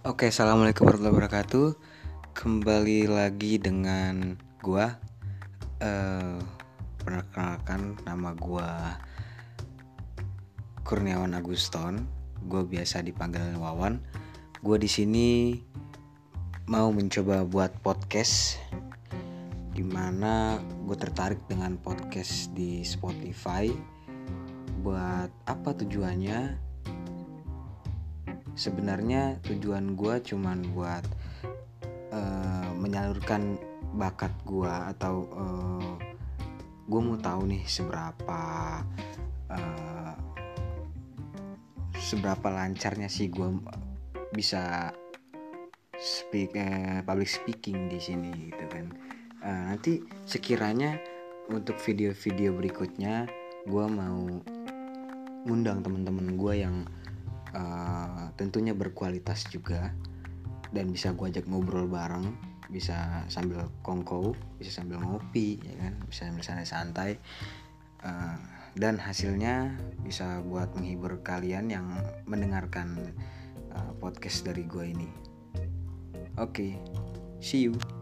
Oke, assalamualaikum warahmatullahi wabarakatuh. Kembali lagi dengan gua. Uh, perkenalkan nama gua Kurniawan Aguston. Gue biasa dipanggil Wawan. Gue di sini mau mencoba buat podcast. Di mana gue tertarik dengan podcast di Spotify. Buat apa tujuannya? Sebenarnya tujuan gue cuman buat uh, menyalurkan bakat gue atau uh, eh, gue mau tahu nih seberapa uh, seberapa lancarnya sih gue bisa speak uh, public speaking di sini gitu kan. Uh, nanti sekiranya untuk video-video berikutnya gue mau ngundang teman-teman gue yang tentunya berkualitas juga. Dan bisa gue ajak ngobrol bareng bisa sambil kongko bisa sambil ngopi ya kan? Bisa sambil santai-santai. Uh, dan hasilnya bisa buat menghibur kalian yang mendengarkan uh, podcast dari gue ini. Oke okay, see you